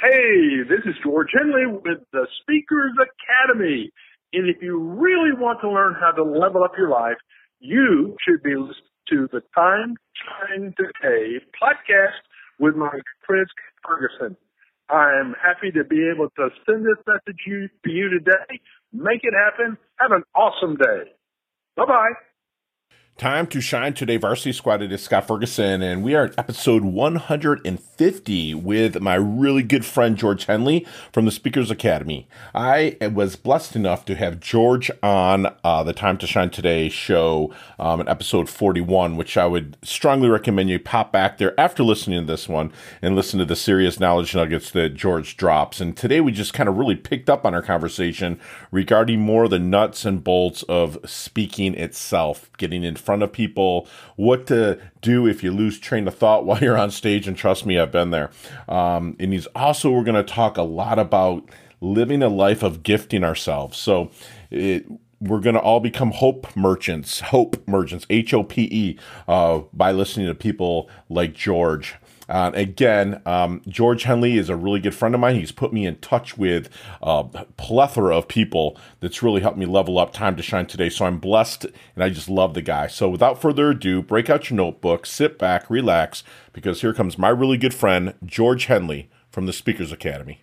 Hey, this is George Henley with the Speakers Academy. And if you really want to learn how to level up your life, you should be listening to the Time Shine Today podcast with my friend Ferguson. I'm happy to be able to send this message to you today. Make it happen. Have an awesome day. Bye bye. Time to shine today, Varsity Squad. It is Scott Ferguson, and we are at episode 150 with my really good friend George Henley from the Speakers Academy. I was blessed enough to have George on uh, the Time to Shine Today show um, in episode 41, which I would strongly recommend you pop back there after listening to this one and listen to the serious knowledge nuggets that George drops. And today we just kind of really picked up on our conversation regarding more the nuts and bolts of speaking itself, getting in front front of people, what to do if you lose train of thought while you're on stage. And trust me, I've been there. Um, and he's also, we're going to talk a lot about living a life of gifting ourselves. So it, we're going to all become hope merchants, hope merchants, H O P E, uh, by listening to people like George. Uh, again, um, George Henley is a really good friend of mine. He's put me in touch with a plethora of people that's really helped me level up time to shine today. So I'm blessed and I just love the guy. So without further ado, break out your notebook, sit back, relax, because here comes my really good friend, George Henley from the Speakers Academy.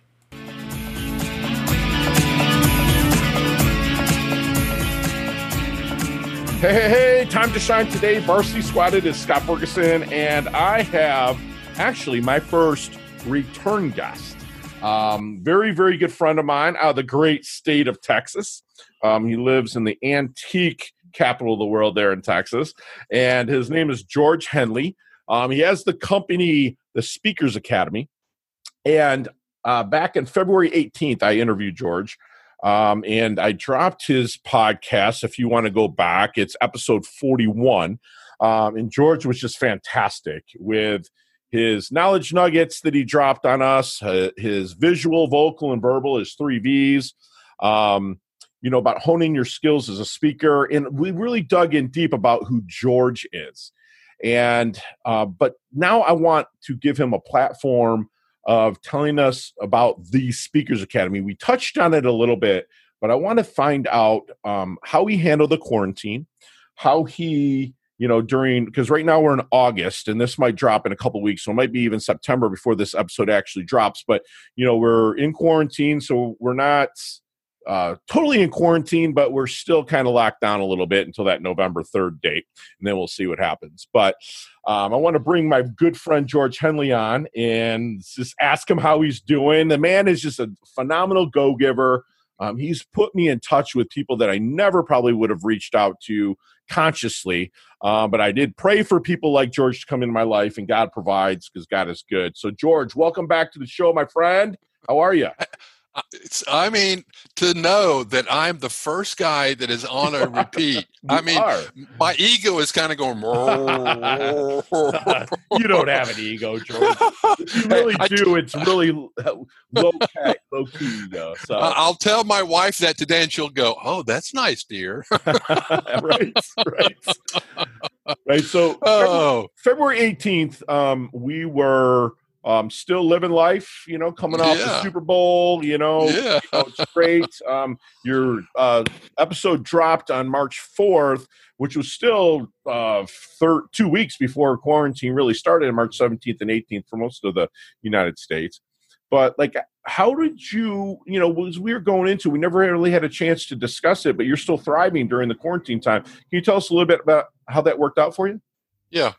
Hey, hey, hey, time to shine today. Varsity Squatted is Scott Ferguson, and I have actually my first return guest. Um, very, very good friend of mine out of the great state of Texas. Um, he lives in the antique capital of the world there in Texas, and his name is George Henley. Um, he has the company, the Speakers Academy, and uh, back in February 18th, I interviewed George. Um, and I dropped his podcast. If you want to go back, it's episode 41. Um, and George was just fantastic with his knowledge nuggets that he dropped on us, uh, his visual, vocal, and verbal, his three V's, um, you know, about honing your skills as a speaker. And we really dug in deep about who George is. And, uh, but now I want to give him a platform of telling us about the Speakers Academy. We touched on it a little bit, but I want to find out um, how he handled the quarantine, how he you know, during because right now we're in August and this might drop in a couple weeks, so it might be even September before this episode actually drops. But you know, we're in quarantine, so we're not uh, totally in quarantine, but we're still kind of locked down a little bit until that November 3rd date, and then we'll see what happens. But um, I want to bring my good friend George Henley on and just ask him how he's doing. The man is just a phenomenal go giver. Um, he's put me in touch with people that I never probably would have reached out to consciously. Uh, but I did pray for people like George to come into my life, and God provides because God is good. So, George, welcome back to the show, my friend. How are you? I mean, to know that I'm the first guy that is on a repeat. I mean, are. my ego is kind of going. you don't have an ego, George. You really I, do. It's really low key, low key ego. So I'll tell my wife that today, and she'll go, "Oh, that's nice, dear." right, right, right. So, oh. February eighteenth, um, we were um, still living life, you know, coming off yeah. the Super Bowl, you know, yeah. you know it's great. Um, your uh, episode dropped on March 4th, which was still uh, thir- two weeks before quarantine really started on March 17th and 18th for most of the United States. But like, how did you, you know, as we were going into, we never really had a chance to discuss it, but you're still thriving during the quarantine time. Can you tell us a little bit about how that worked out for you? Yeah.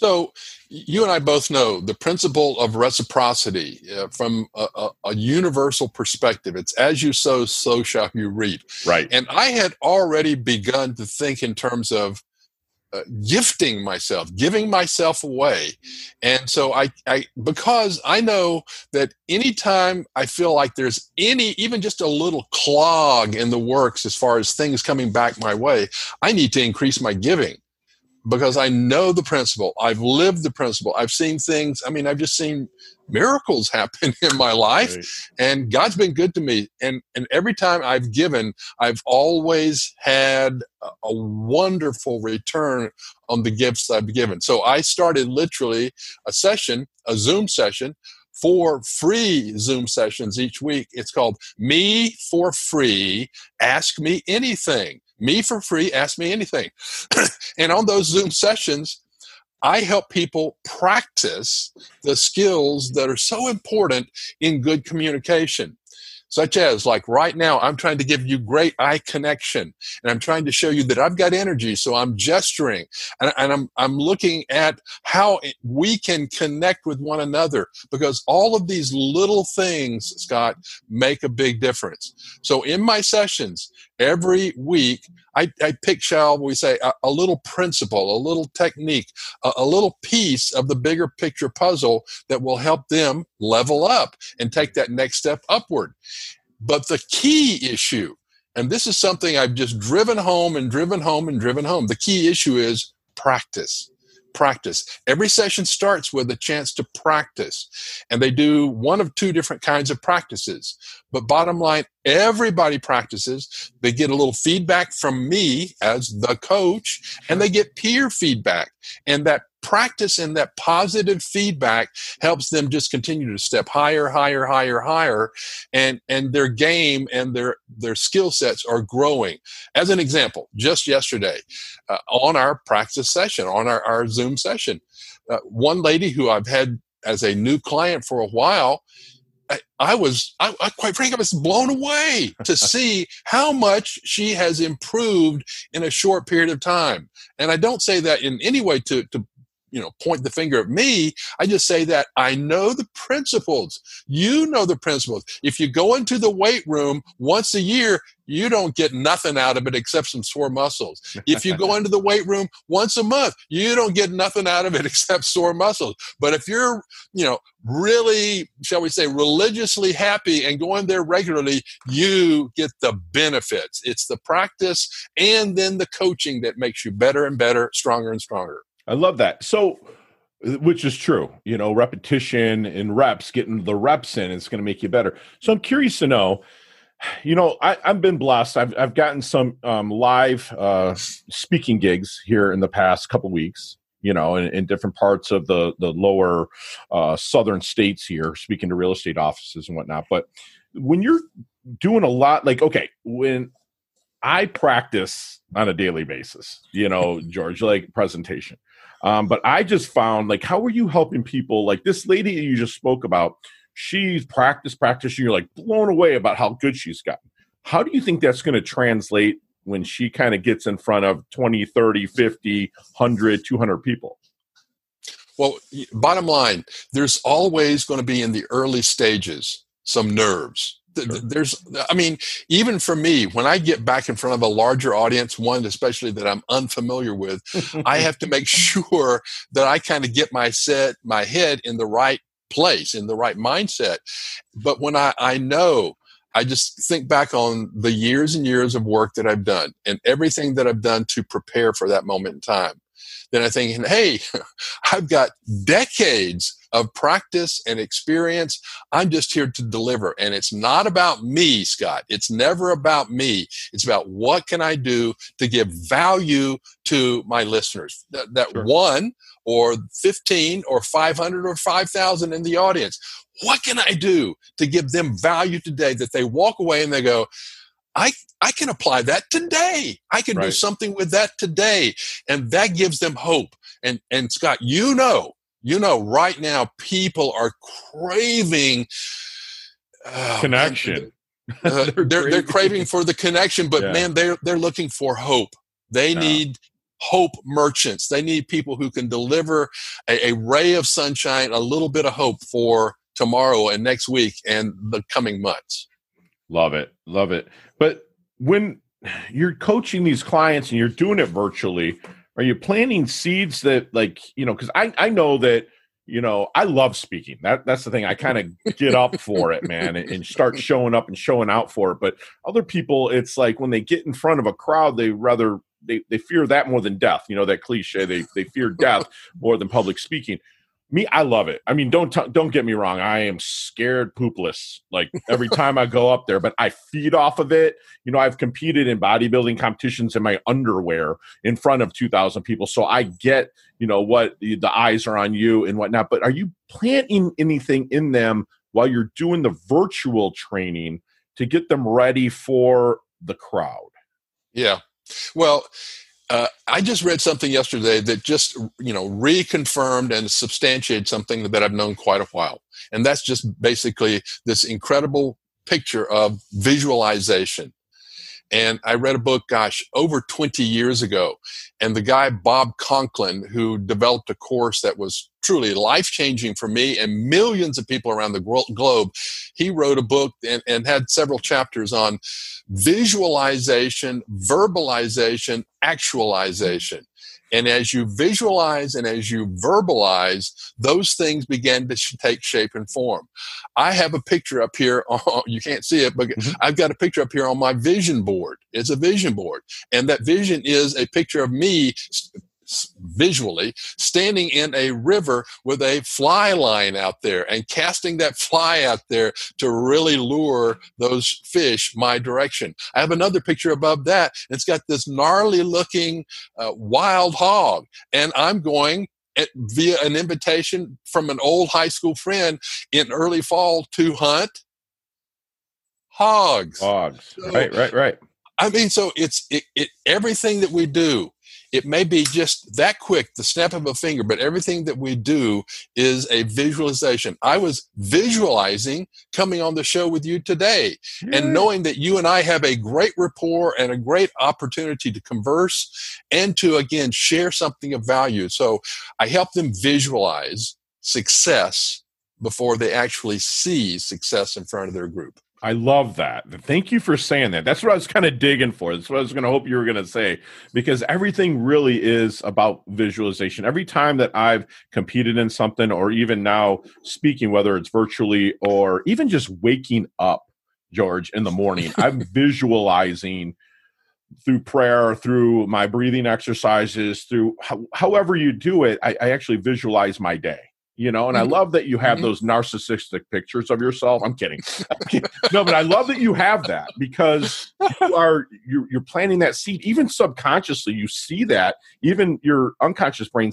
So you and I both know the principle of reciprocity uh, from a, a, a, universal perspective. It's as you sow, so shall you reap. Right. And I had already begun to think in terms of uh, gifting myself, giving myself away. And so I, I, because I know that anytime I feel like there's any, even just a little clog in the works as far as things coming back my way, I need to increase my giving because I know the principle. I've lived the principle. I've seen things. I mean, I've just seen miracles happen in my life, right. and God's been good to me. And and every time I've given, I've always had a, a wonderful return on the gifts I've given. So I started literally a session, a Zoom session four free Zoom sessions each week. It's called Me for Free, Ask Me Anything. Me for free, ask me anything. and on those Zoom sessions, I help people practice the skills that are so important in good communication such as like right now i'm trying to give you great eye connection and i'm trying to show you that i've got energy so i'm gesturing and, and, i'm i'm looking at how we can connect with one another because all of these little things scott make a big difference so in my sessions every week I, I pick, shall we say, a, a little principle, a little technique, a, a little piece of the bigger picture puzzle that will help them level up and take that next step upward. But the key issue, and this is something I've just driven home and driven home and driven home, the key issue is practice practice. Every session starts with a chance to practice. And they do one of two different kinds of practices. But bottom line, everybody practices. They get a little feedback from me as the coach, and they get peer feedback. And that practice and that positive feedback helps them just continue to step higher higher higher higher and and their game and their their skill sets are growing as an example just yesterday uh, on our practice session on our, our zoom session uh, one lady who i've had as a new client for a while I, was, I, I, quite frankly, I was blown away to see how much she has improved in a short period of time. And I don't say that in any way to, to you know point the finger at me i just say that i know the principles. You know the principles. If you go into the weight room once a year you don't get nothing out of it except some sore muscles. If you go into the weight room once a month you don't get nothing out of it except sore muscles. But if you're you know really shall we say religiously happy and going there regularly you get the benefits. It's the practice and then the coaching that makes you better and better stronger and stronger I love that. So, which is true, you know, repetition and reps, getting the reps in is going to make you better. So, I'm curious to know, you know, I, have been blessed. I've I've gotten some um, live uh, speaking gigs here in the past couple weeks. You know, in, in, different parts of the the lower uh, southern states here, speaking to real estate offices and whatnot. But when you're doing a lot, like okay, when I practice on a daily basis, you know, George, like presentation. Um, but I just found like, how are you helping people? Like this lady you just spoke about, she's practice, practice, and you're like blown away about how good she's gotten. How do you think that's going to translate when she kind of gets in front of 20, 30, 50, 100, 200 people? Well, bottom line, there's always going to be in the early stages some nerves Sure. There's, I mean, even for me, when I get back in front of a larger audience, one especially that I'm unfamiliar with, I have to make sure that I kind of get my set, my head in the right place, in the right mindset. But when I, I know, I just think back on the years and years of work that I've done and everything that I've done to prepare for that moment in time. Then I think, hey, I've got decades of practice and experience. I'm just here to deliver. And it's not about me, Scott. It's never about me. It's about what can I do to give value to my listeners. That, that sure. one or 15 or 500 or 5,000 in the audience. What can I do to give them value today that they walk away and they go, I, I can apply that today. I can right. do something with that today. And that gives them hope. And, and Scott, you know, you know, right now people are craving uh, connection. Uh, they're, they're, they're, craving for the connection, but yeah. man, they're they're looking for hope. They yeah. need hope merchants. They need people who can deliver a, a ray of sunshine, a little bit of hope for tomorrow and next week and the coming months. Love it, love it. But when you're coaching these clients and you're doing it virtually, are you planting seeds that like you know because i i know that you know i love speaking. That that's the thing. I kind of get up for it man and, and, start showing up and showing out for it. But other people it's like when they get in front of a crowd they rather they, they fear that more than death. You know that cliche they they fear death more than public speaking me i love it. I mean don't t- don't get me wrong i am scared poopless like every time i go up there but i feed off of it. You know i've competed in bodybuilding competitions in my underwear in front of 2000 people so i get you know what the, the eyes are on you and whatnot but are you planting anything in them while you're doing the virtual training to get them ready for the crowd? Yeah. Well uh, I just read something yesterday that just you know reconfirmed and substantiated something that I've known quite a while, and that's just basically this incredible picture of visualization. And I read a book, gosh, over 20 years ago. And the guy, Bob Conklin, who developed a course that was truly life changing for me and millions of people around the globe, he wrote a book and, and had several chapters on visualization, verbalization, actualization. And as you visualize and as you verbalize, those things begin to take shape and form. I have a picture up here. you can't see it, but mm-hmm. I've got a picture up here on my vision board. It's a vision board. And that vision is a picture of me visually standing in a river with a fly line out there and casting that fly out there to really lure those fish my direction. I have another picture above that. It's got this gnarly looking uh, wild hog, and I'm going at, via an invitation from an old high school friend in early fall to hunt hogs. Hogs. So, right, right, right. I mean, so it's it, it everything that we do it may be just that quick, the snap of a finger, but everything that we do is a visualization. I was visualizing coming on the show with you today and knowing that you and I have a great rapport and a great opportunity to converse and to, again, share something of value. So I help them visualize success before they actually see success in front of their group. I love that. Thank you for saying that. That's what I was kind of digging for. That's what I was going to hope you were going to say because everything really is about visualization. Every time that I've competed in something or even now speaking, whether it's virtually or even just waking up, George, in the morning, I'm visualizing through prayer, through my breathing exercises, through ho- however you do it, I, I actually visualize my day you know and i mm-hmm. love that you have mm-hmm. those narcissistic pictures of yourself. I'm kidding. No but i love that you have that because you are you're, you're, planting that seed. Even subconsciously you see that. Even your unconscious brain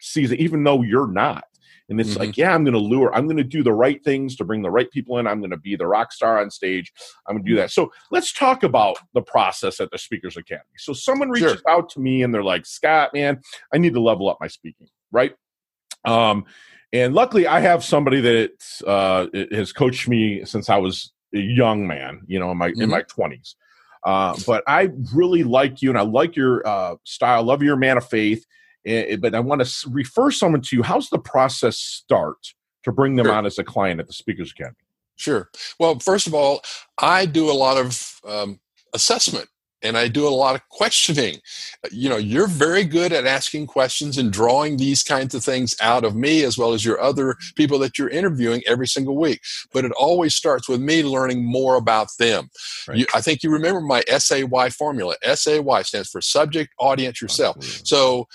sees it even though you're not. And it's mm-hmm. like yeah i'm going to lure i'm going to do the right things to bring the right people in. I'm going to be the rock star on stage. I'm going to do that. So let's talk about the process at the speakers academy. So someone reaches sure. out to me and they're like scott man i need to level up my speaking right um, and luckily, I have somebody that uh, has coached me since I was a young man, you know, in my mm-hmm. in my twenties. Uh, but I really like you, and I like your uh, style. Love your man of faith. And, but I want to refer someone to you. How's the process start to bring them sure. on as a client at the Speakers Academy? Sure. Well, first of all, I do a lot of um, assessment and I do a lot of questioning. You know, you're very good at asking questions and drawing these kinds of things out of me as well as your other people that you're interviewing every single week. But it always starts with me learning more about them. Right. You, I think you remember my SAY formula. SAY stands for subject, audience, yourself. Absolutely. So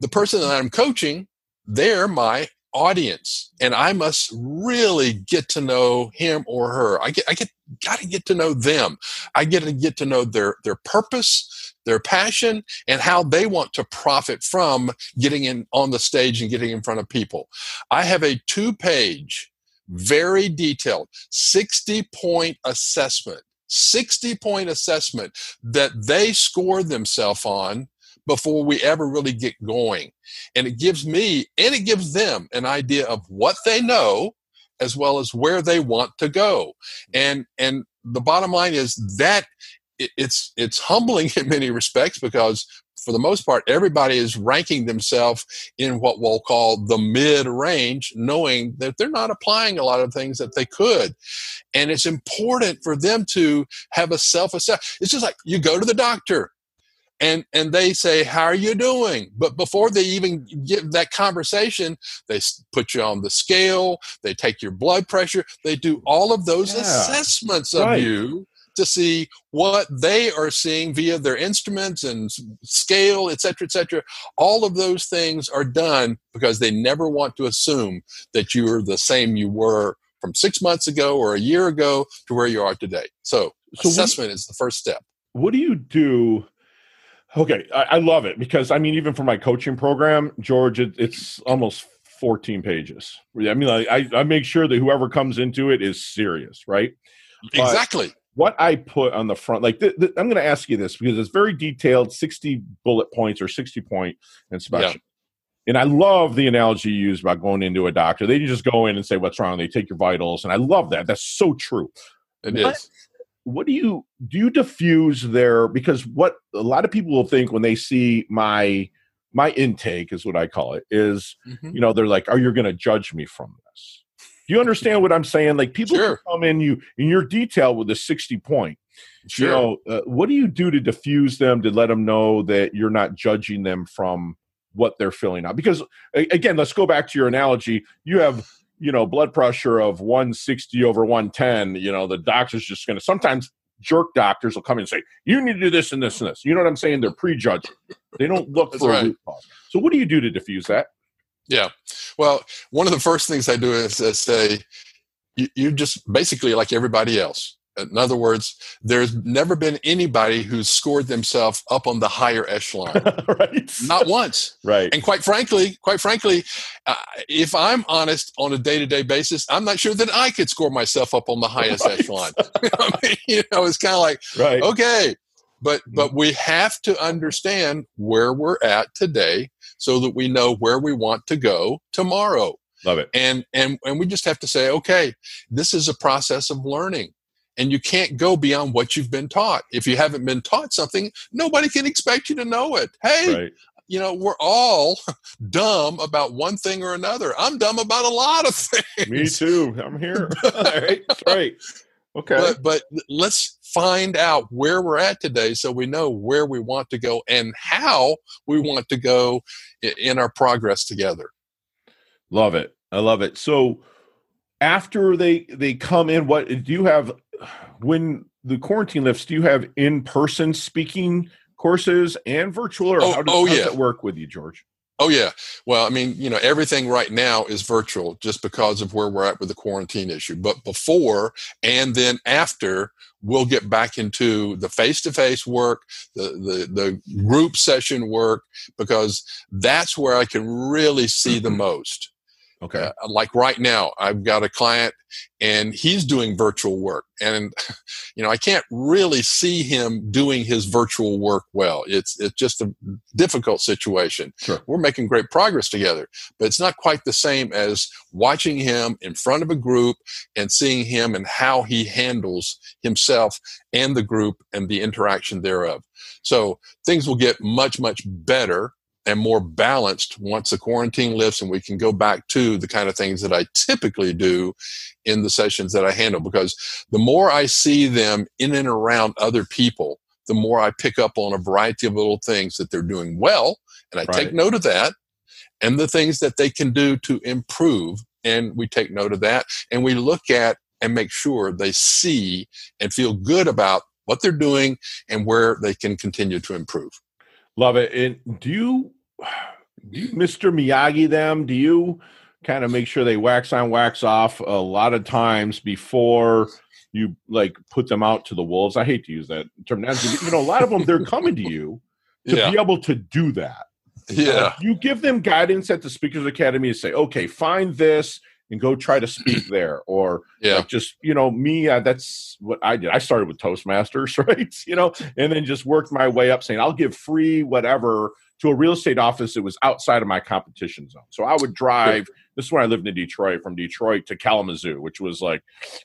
the person that I'm coaching, they're my audience and i must really get to know him or her. I get i get got to get to know them. I get to get to know their their purpose their passion and how they want to profit from getting in on the stage and getting in front of people. I have a two page very detailed 60 point assessment 60 point assessment that they score themselves on before we ever really get going. And it gives me and it gives them an idea of what they know as well as where they want to go. And and the bottom line is that it's it's humbling in many respects because for the most part everybody is ranking themselves in what we'll call the mid range knowing that they're not applying a lot of things that they could and it's important for them to have a self assess it's just like you go to the doctor and and they say how are you doing but before they even get that conversation they put you on the scale they take your blood pressure they do all of those yeah, assessments of right. you to see what they are seeing via their instruments and scale, et cetera, et cetera. All of those things are done because they never want to assume that you're the same you were from six months ago or a year ago to where you are today. So, so assessment what, is the first step. What do you do? Okay, I, I, love it because I mean, even for my coaching program, George, it, it's almost 14 pages. I mean, I, I make sure that whoever comes into it is serious, right? Exactly. But what I put on the front, like th- th- I'm going to ask you this because it's very detailed, 60 bullet points or 60 point inspection. Yeah. And I love the analogy you use about going into a doctor. They just go in and say what's wrong. They take your vitals, and I love that. That's so true. It what, is. What, do you do? You diffuse there because what a lot of people will think when they see my my intake is what I call it is mm-hmm. you know they're like, "Are you going to judge me from this?" Do you understand what I'm saying? Like people sure. come in you in your detail with a 60 point. Sure. You know, uh, what do you do to diffuse them to let them know that you're not judging them from what they're filling out. Because again, let's go back to your analogy. You have you know blood pressure of 160 over 110. You know the doctor's just going to sometimes jerk doctors will come in and say you need to do this and this and this. You know what I'm saying? They're prejudging. They don't look for right. a root cause. So what do you do to diffuse that? Yeah. Well, one of the first things I do is, is say, you, you just basically like everybody else. In other words, there's never been anybody who's scored themselves up on the higher echelon. right. Not once. Right. And quite frankly, quite frankly, uh, if I'm honest on a day-to-day basis, I'm not sure that I could score myself up on the highest right. echelon. I mean, you know, it's kind of like, right. okay, but but we have to understand where we're at today so that we know where we want to go tomorrow. Love it. And and and we just have to say, okay, this is a process of learning and you can't go beyond what you've been taught. If you haven't been taught something, nobody can expect you to know it. Hey, right. you know, we're all dumb about one thing or another. I'm dumb about a lot of things. Me too. I'm here. all right. Right. Okay. But, but let's find out where we're at today so we know where we want to go and how we want to go in our progress together. Love it. I love it. So after they they come in what do you have when the quarantine lifts, do you have in person speaking courses and virtual, or oh, how oh, does, oh, yeah. that work with you, George? Oh yeah. Well, I mean, you know, everything right now is virtual just because of where we're at with the quarantine issue. But before and then after, we'll get back into the face-to-face work, the the the group session work because that's where I can really see the most. Okay. Uh, like right now, I've got a client and he's doing virtual work. And, you know, I can't really see him doing his virtual work well. It's, it's just a difficult situation. Sure. We're making great progress together, but it's not quite the same as watching him in front of a group and seeing him and how he handles himself and the group and the interaction thereof. So things will get much, much better and more balanced once the quarantine lifts and we can go back to the kind of things that I typically do in the sessions that I handle. Because the more I see them in and around other people, the more I pick up on a variety of little things that they're doing well. And I right. take note of that and the things that they can do to improve. And we take note of that and we look at and make sure they see and feel good about what they're doing and where they can continue to improve. Love it. And do you do you Mr. Miyagi them? Do you kind of make sure they wax on, wax off a lot of times before you like put them out to the wolves? I hate to use that term. You know, a lot of them they're coming to you to yeah. be able to do that. Yeah. You give them guidance at the Speakers Academy to say, okay, find this and go try to speak there or yeah. Like just you know me uh, that's what i did i started with toastmasters right you know and then just worked my way up saying i'll give free whatever to a real estate office that was outside of my competition zone. So I would drive. This is when I lived in Detroit, from Detroit to Kalamazoo, which was like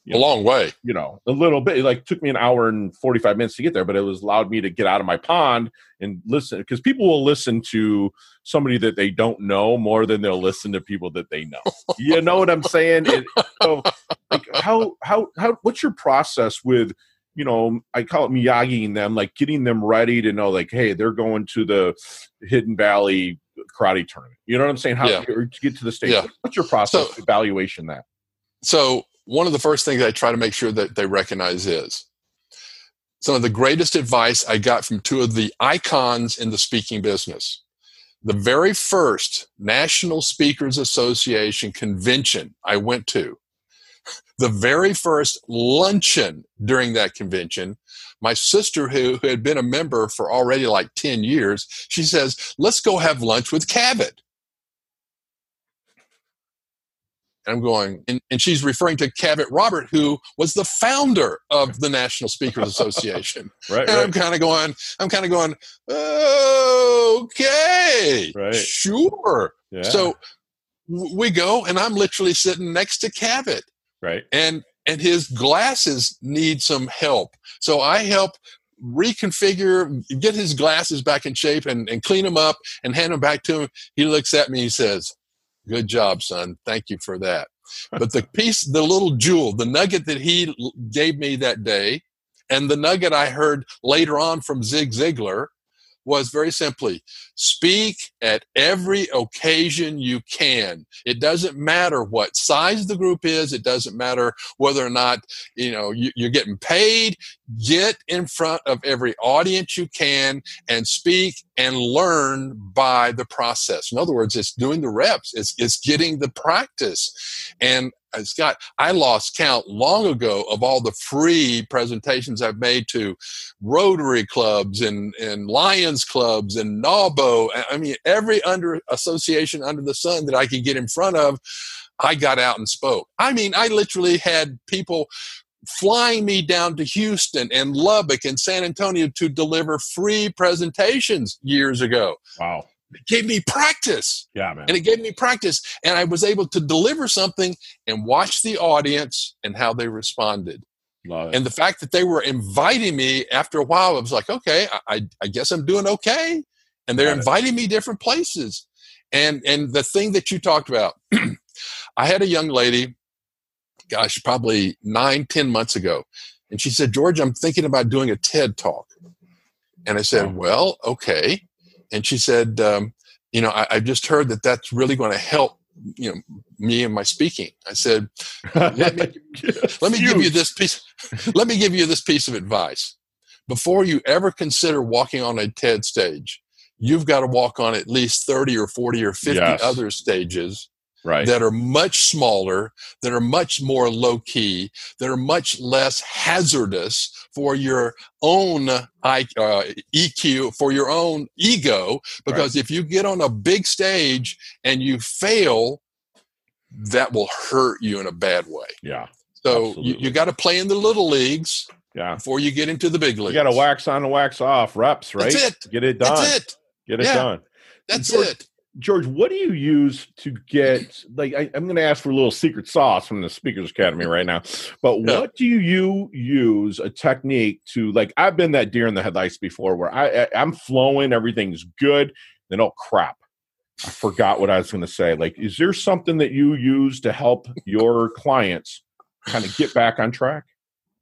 a know, long way. You know, a little bit. It like took me an hour and forty five minutes to get there, but it was allowed me to get out of my pond and listen because people will listen to somebody that they don't know more than they'll listen to people that they know. you know what I'm saying? And so, like, how how how what's your process with you know, I call it Miyagiing them, like getting them ready to know, like, hey, they're going to the Hidden Valley karate tournament. You know what I'm saying? How yeah. to get to the stage? Yeah. What's your process so, evaluation that? So one of the first things I try to make sure that they recognize is some of the greatest advice I got from two of the icons in the speaking business. The very first National Speakers Association convention I went to, the very first luncheon during that convention, my sister, who, who had been a member for already like 10 years, she says, Let's go have lunch with Cavett. And I'm going, and, and she's referring to Cavett Robert, who was the founder of the National Speakers Association. right, and right. I'm kind of going, I'm kind of going, okay, Right. sure. yeah. So we go, and I'm literally sitting next to Cavett, right. and and his glasses need some help. So I help reconfigure, get his glasses back in shape, and, and clean them up, and hand them back to him. He looks at me, he says, "Good job, son. Thank you for that." But the piece, the little jewel, the nugget that he gave me that day, and the nugget I heard later on from Zig Ziglar was very simply speak at every occasion you can. It doesn't matter what size the group is, it doesn't matter whether or not you know you, you're getting paid. Get in front of every audience you can and speak and learn by the process. In other words, it's doing the reps, it's, it's getting the practice. And Scott, I lost count long ago of all the free presentations I've made to Rotary clubs and, and Lions clubs and NAWBO. I- I mean, every under association under the sun that I could get in front of, I got out and spoke. I mean, I literally had people flying me down to Houston and Lubbock and San Antonio to deliver free presentations years ago. Wow. It gave me practice Yeah, man. and it gave me practice and i was able to deliver something and watch the audience and how they responded it. and the fact that they were inviting me after a while i was like okay i, I, guess i'm doing okay and they're Got it. inviting me different places and and the thing that you talked about i had a young lady gosh probably nine ten months ago and she said george i'm thinking about doing a ted talk and i said Wow. well okay and she said um, you know I, i just heard that that's really going to help you know me and my speaking. I said let me- let me give you this piece let me give you this piece of advice. Before you ever consider walking on a ted stage you've got to walk on at least 30 or 40 or 50 Yes. other stages right. that are much smaller, that are much more low key, that are much less hazardous for your own I- uh, EQ, for your own ego. Because if you get on a big stage and you fail, that will hurt you in a bad way. yeah. So you, you got to play in the little leagues Yeah. before you get into the big leagues. You got to wax on and wax off reps, right? That's it. Get it done. That's it. Get it Yeah. done. That's George- it. George, what do you use to get like I, I'm going to ask for a little secret sauce from the Speakers Academy right now, but Yeah. what do you use a technique to like? I've been that deer in the headlights before, where I, I I'm flowing, everything's good, then oh crap, I forgot what I was going to say. Like, is there something that you use to help your clients kind of get back on track?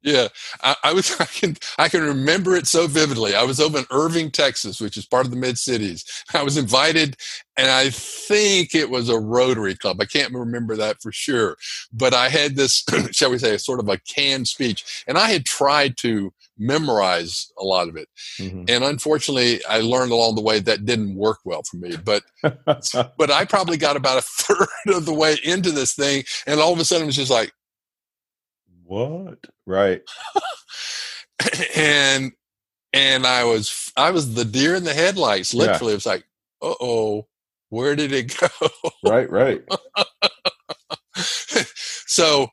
Yeah, I, I was. I can. I can remember it so vividly. I was over in Irving, Texas, which is part of the mid cities. I was invited, and I think it was a Rotary Club. I can't remember that for sure, but I had this, shall we say, a sort of a canned speech, and I had tried to memorize a lot of it, Mhm. and unfortunately, I learned along the way that didn't work well for me. But but I probably got about a third of the way into this thing, and all of a sudden, it was just like. What? Right. and and I was I was the deer in the headlights. Yeah. Literally, it was like, uh oh, where did it go? Right. Right. so,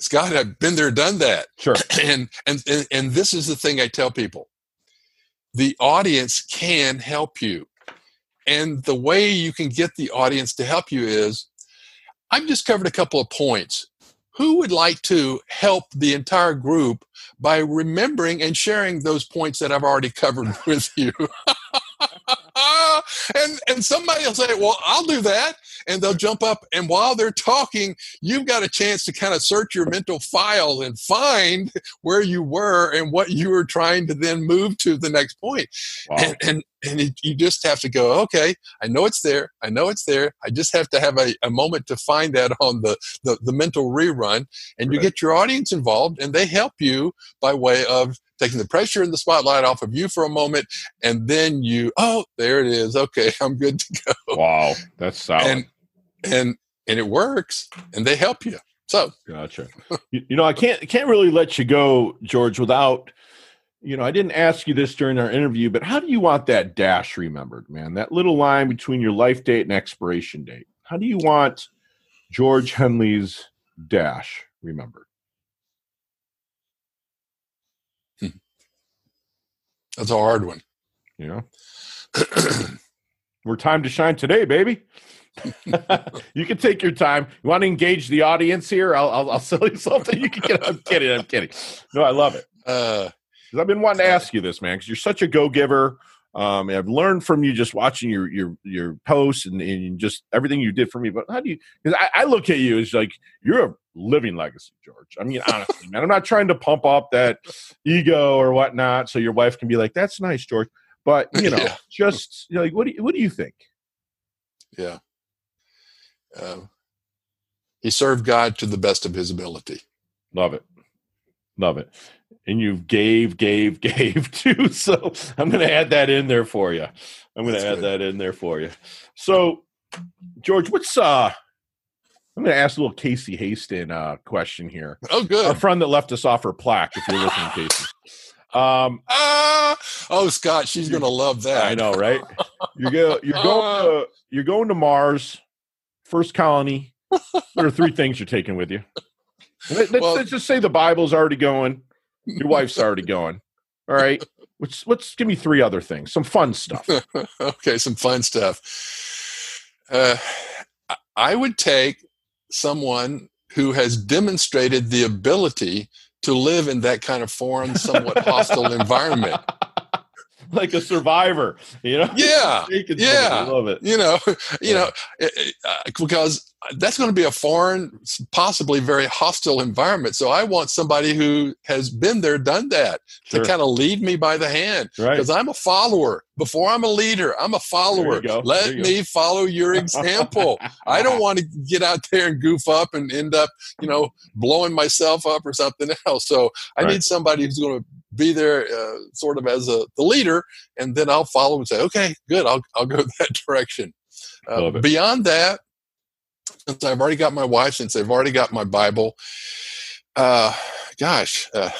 Scott, I've been there, done that, Sure. and and and, and this is the thing I tell people: the audience can help you, and the way you can get the audience to help you is, I've just covered a couple of points. Who would like to help the entire group by remembering and sharing those points that I've already covered with you? and and somebody will say, "Well, I'll do that," and they'll jump up. And while they're talking, you've got a chance to kind of search your mental file and find where you were and what you were trying to then move to the next point. Wow. And, and and it, you just have to go okay i know it's there i know it's there i just have to have a, a moment to find that on the, the, the mental rerun and right. you get your audience involved and they help you by way of taking the pressure and the spotlight off of you for a moment and then you oh there it is okay i'm good to go wow that's solid and and and it works and they help you so gotcha you, you know i can't can't really let you go george without you know, I didn't ask you this during our interview, but how do you want that dash remembered, man? That little line between your life date and expiration date. How do you want George Henley's dash remembered? Hmm. That's a hard one. Yeah. We're time to shine today, baby. You can take your time. You want to engage the audience here? I'll, I'll, I'll sell you something. You can get. I'm kidding. I'm kidding. No, I love it. Uh, I've been wanting to ask you this, man, because you're such a go giver. Um, I've learned from you just watching your your your posts and, and just everything you did for me. But how do you? Because I, I, look at you as like you're a living legacy, George. I mean, honestly, man, I'm not trying to pump up that ego or whatnot, so your wife can be like, "That's nice, George." But you know, yeah. just you know, like, what do you, what do you think? Yeah, um, he served God to the best of his ability. Love it, love it and you gave, gave, gave too. So I'm going to add that in there for you. I'm going to add good. that in there for you. So, George, what's uh? I'm going to ask a little Casey Haston uh, question here. Oh, good. Our friend that left us off her plaque. If you're listening, Casey. Um, ah, oh, Scott, she's going to love that. I know, right? You go. You're going. To, you're going to Mars. First colony. There are three things you're taking with you. Let, us well, just say the Bible's already going. Your wife's already going. All right. Let's let's give me three other things. Some fun stuff. okay, some fun stuff. Uh, I would take someone who has demonstrated the ability to live in that kind of foreign, somewhat hostile environment. like a survivor, you know? Yeah, yeah. I love it. You know, you yeah. know, eh, eh, uh, because that's going to be a foreign, possibly very hostile environment. So I want somebody who has been there, done that, sure. to kind of lead me by the hand. Because right. I'm a follower. Before I'm a leader, I'm a follower. Let me go. follow your example. I don't want to get out there and goof up and end up, you know, blowing myself up or something else. So I right. need somebody who's going to be there, uh, sort of as a the leader, and then I'll follow and say, okay, good, I'll I'll go that direction. Uh, beyond that, since I've already got my wife, since I've already got my Bible, uh, gosh, uh,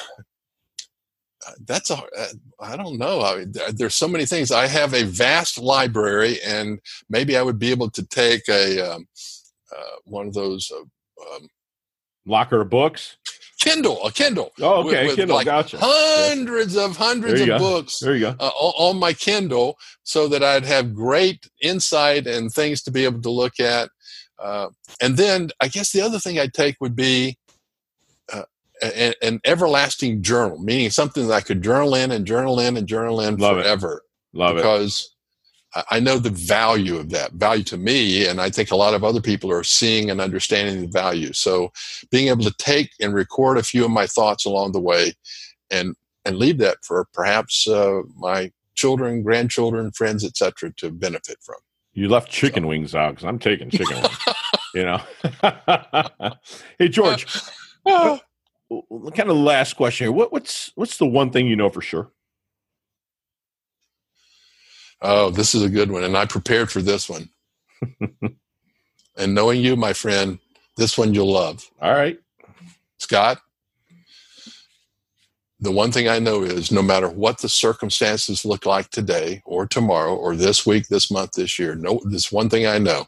that's a uh, I don't know. I mean, there's so many things. I have a vast library, and maybe I would be able to take a um, uh, one of those uh, um, locker books. Kindle, a Kindle. Oh, okay, with, with Kindle. Like gotcha. Hundreds of hundreds of go. books. There you go. Uh, on my Kindle, so that I'd have great insight and things to be able to look at. Uh, and then I guess the other thing I'd take would be uh, an, an, everlasting journal, meaning something that I could journal in and journal in and journal in Love forever. It. Love because it. I know the value of that value to me, and I think a lot of other people are seeing and understanding the value. So, being able to take and record a few of my thoughts along the way, and and leave that for perhaps uh, my children, grandchildren, friends, etc., to benefit from. You left chicken wings out because I'm taking chicken wings. You know. hey George, what, kind of last question here. What, what's what's the one thing you know for sure? Oh, this is a good one, and I prepared for this one. and knowing you, my friend, this one you'll love. All right, Scott the one thing I know is no matter what the circumstances look like today or tomorrow or this week, this month, this year, no, this one thing I know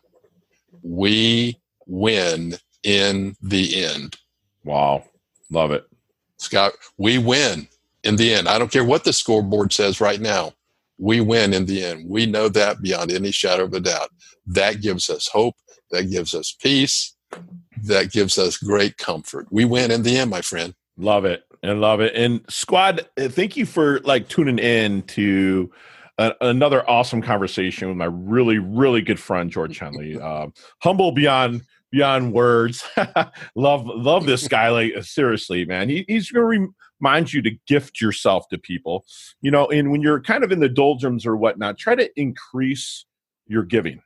we win in the end. Wow. Love it. Scott, we win in the end. I don't care what the scoreboard says right now. We win in the end. We know that beyond any shadow of a doubt. That gives us hope. That gives us peace. That gives us great comfort. We win in the end, my friend. Love it. And love it. And squad, thank you for like tuning in to a, another awesome conversation with my really, really good friend George Henley. Uh, humble beyond beyond words. love love this guy. Like seriously, man. He, he's going to remind you to gift yourself to people. You know, and when you're kind of in the doldrums or whatnot, try to increase your giving.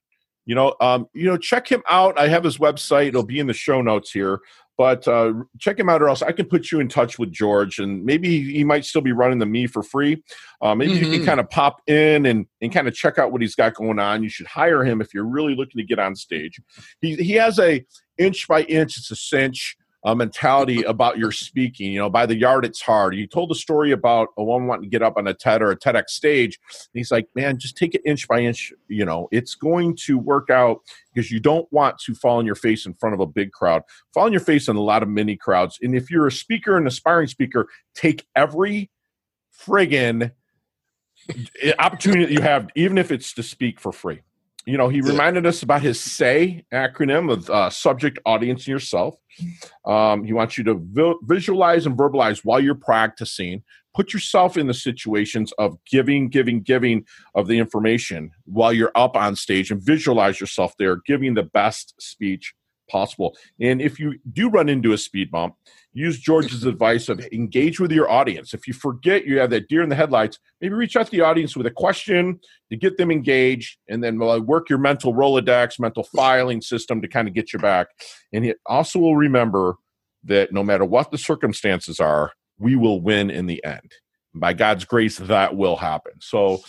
You know, um, you know, check him out. I have his website. It'll be in the show notes here. But uh, check him out, or else I can put you in touch with George, and maybe he might still be running the me for free. Uh, maybe mm-hmm. you can mm-hmm. kind of pop in and, and kind of check out what he's got going on. You should hire him if you're really looking to get on stage. He he has a inch by inch, it's a cinch uh, mentality about your speaking. You know, by the yard, it's hard. You told a story about a woman wanting to get up on a TED or a TEDx stage. he's like, man, just take it inch by inch. You know, it's going to work out because you don't want to fall on your face in front of a big crowd. Fall on your face in a lot of mini crowds. And if you're a speaker, an aspiring speaker, take every friggin' opportunity that you have, even if it's to speak for free you know, he reminded us about his SAY acronym of uh, subject, audience, and yourself. Um, he wants you to vi- visualize and verbalize while you're practicing. Put yourself in the situations of giving, giving, giving of the information while you're up on stage and visualize yourself there, giving the best speech possible. And if you do run into a speed bump, use George's advice of engage with your audience. If you forget you have that deer in the headlights, maybe reach out to the audience with a question to get them engaged, and then work your mental Rolodex, mental filing system to kind of get you back. And it also will remember that no matter what the circumstances are, we will win in the end. By God's grace, that will happen. So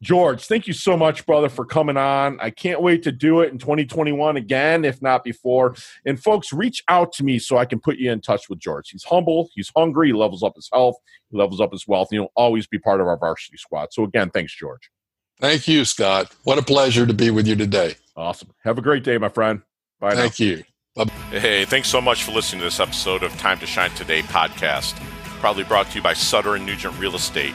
George, thank you so much, brother, for coming on. I can't wait to do it in 2021 again, if not before. And folks, reach out to me so I can put you in touch with George. He's humble, he's hungry, he levels up his health, he levels up his wealth, and he'll always be part of our varsity squad. So, again, thanks, George. Thank you, Scott. What a pleasure to be with you today. Awesome. Have a great day, my friend. Bye. Thank now. you. Bye. Hey, thanks so much for listening to this episode of Time to Shine Today podcast. Probably brought to you by Sutter and Nugent Real Estate